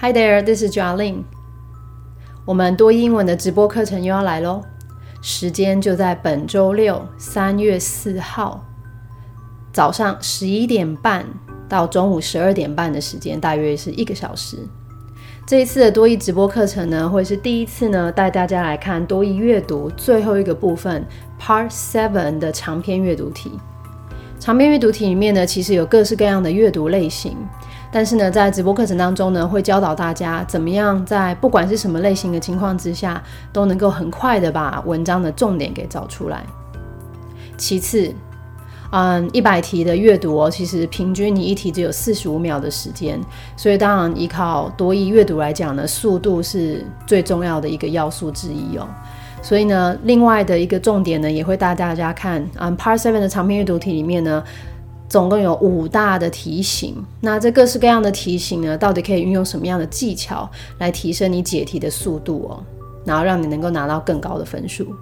Hi there, this is Jolin。我们多英文的直播课程又要来喽，时间就在本周六三月四号早上十一点半到中午十二点半的时间，大约是一个小时。这一次的多益直播课程呢，会是第一次呢带大家来看多益阅读最后一个部分 Part Seven 的长篇阅读题。长篇阅读题里面呢，其实有各式各样的阅读类型。但是呢，在直播课程当中呢，会教导大家怎么样在不管是什么类型的情况之下，都能够很快的把文章的重点给找出来。其次，嗯，一百题的阅读哦，其实平均你一题只有四十五秒的时间，所以当然依靠多益阅读来讲呢，速度是最重要的一个要素之一哦。所以呢，另外的一个重点呢，也会带大家看，嗯，Part Seven 的长篇阅读题里面呢。总共有五大的题型，那这各式各样的题型呢，到底可以运用什么样的技巧来提升你解题的速度哦，然后让你能够拿到更高的分数？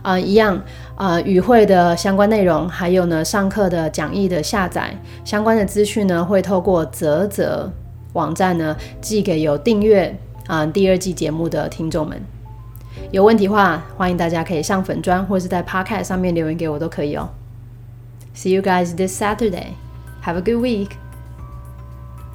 啊，一样，呃，与会的相关内容，还有呢，上课的讲义的下载相关的资讯呢，会透过泽泽网站呢寄给有订阅啊第二季节目的听众们。有问题的话，欢迎大家可以上粉砖或者是在 Podcast 上面留言给我都可以哦。See you guys this Saturday. Have a good week.